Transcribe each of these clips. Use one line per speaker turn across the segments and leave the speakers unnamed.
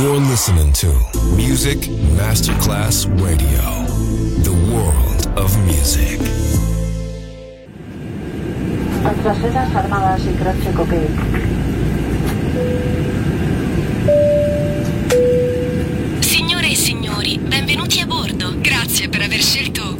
You're listening to Music Masterclass Radio, the world of music.
Fuerzas Armadas y Croce Coque.
Signore e signori, benvenuti a bordo. Grazie per aver scelto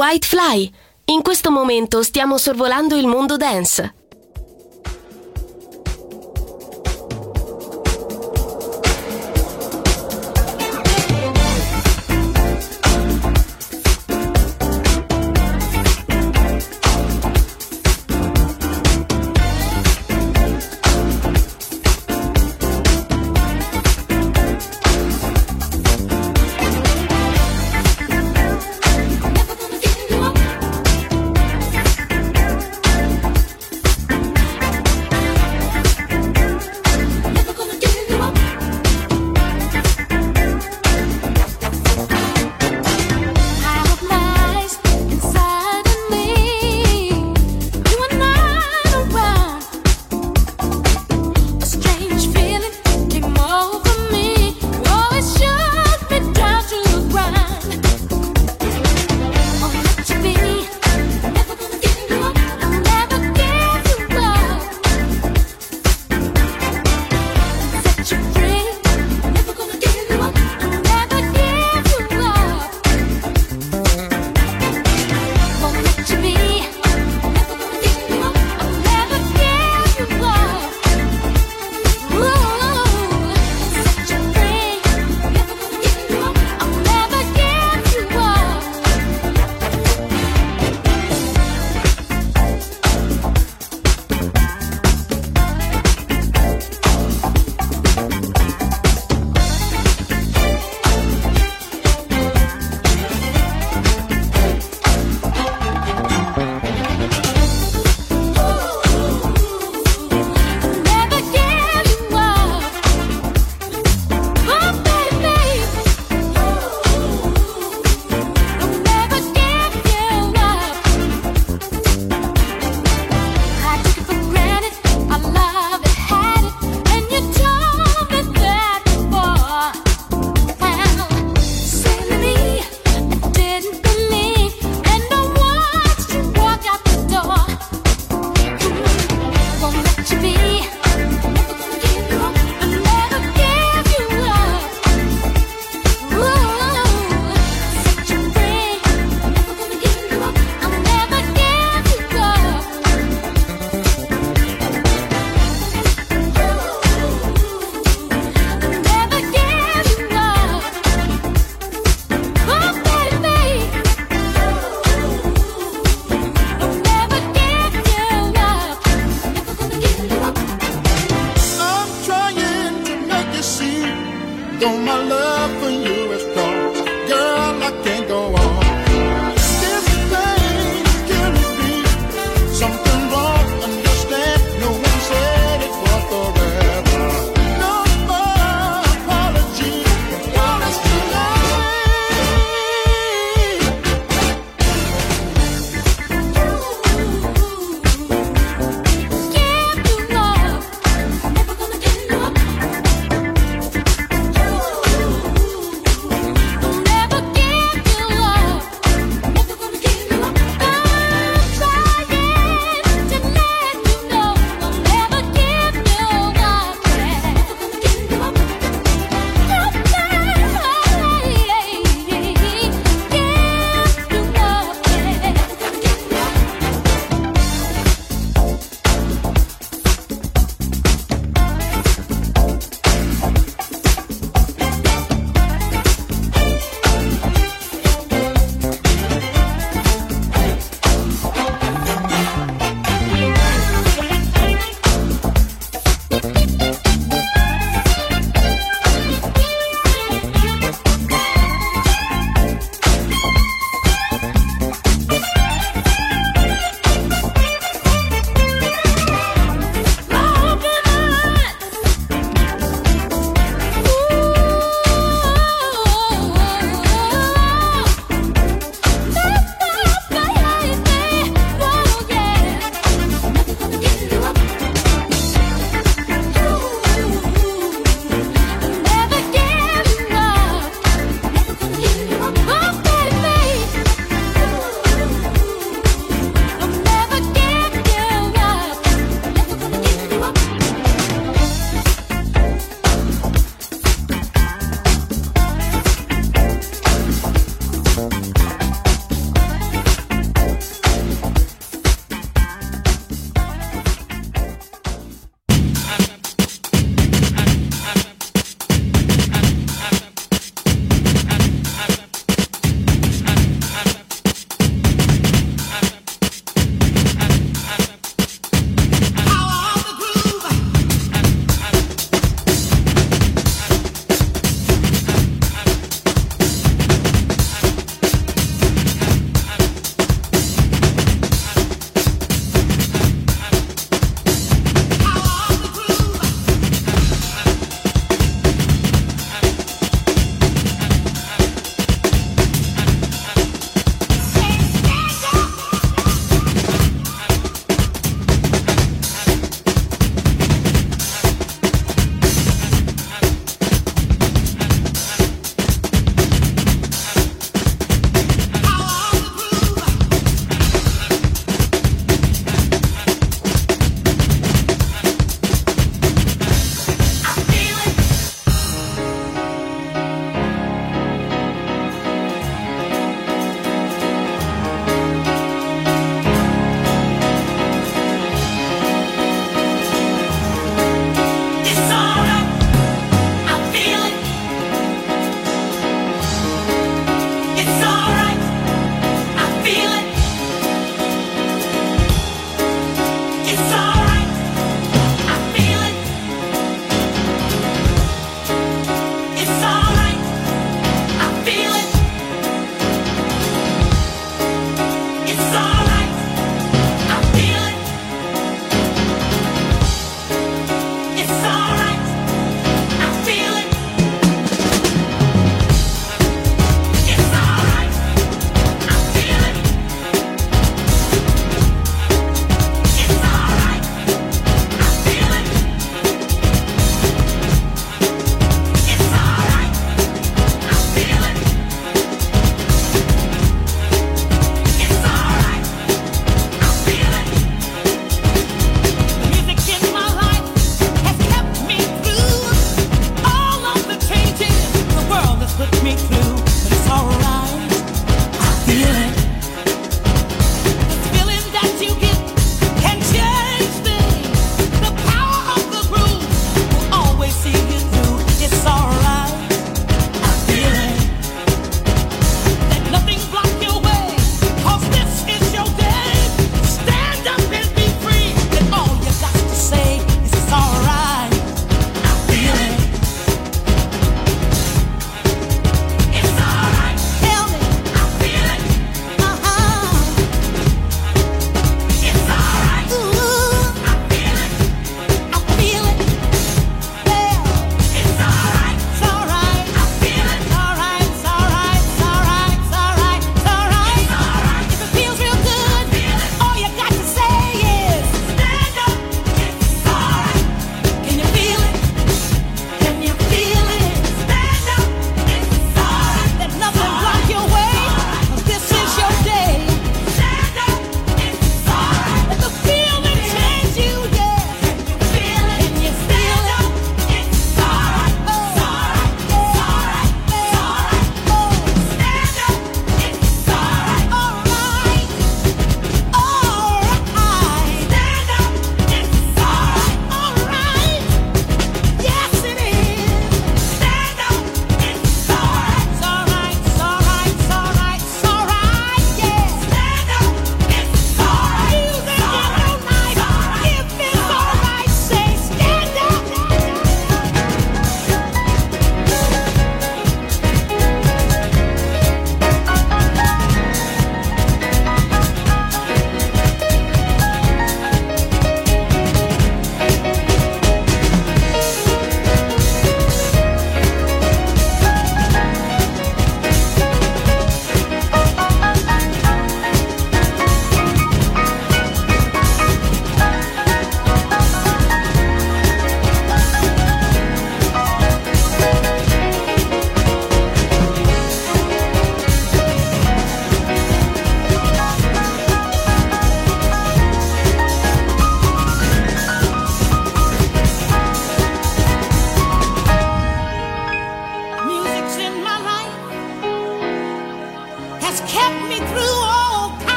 White Fly. In questo momento stiamo sorvolando il mondo dance.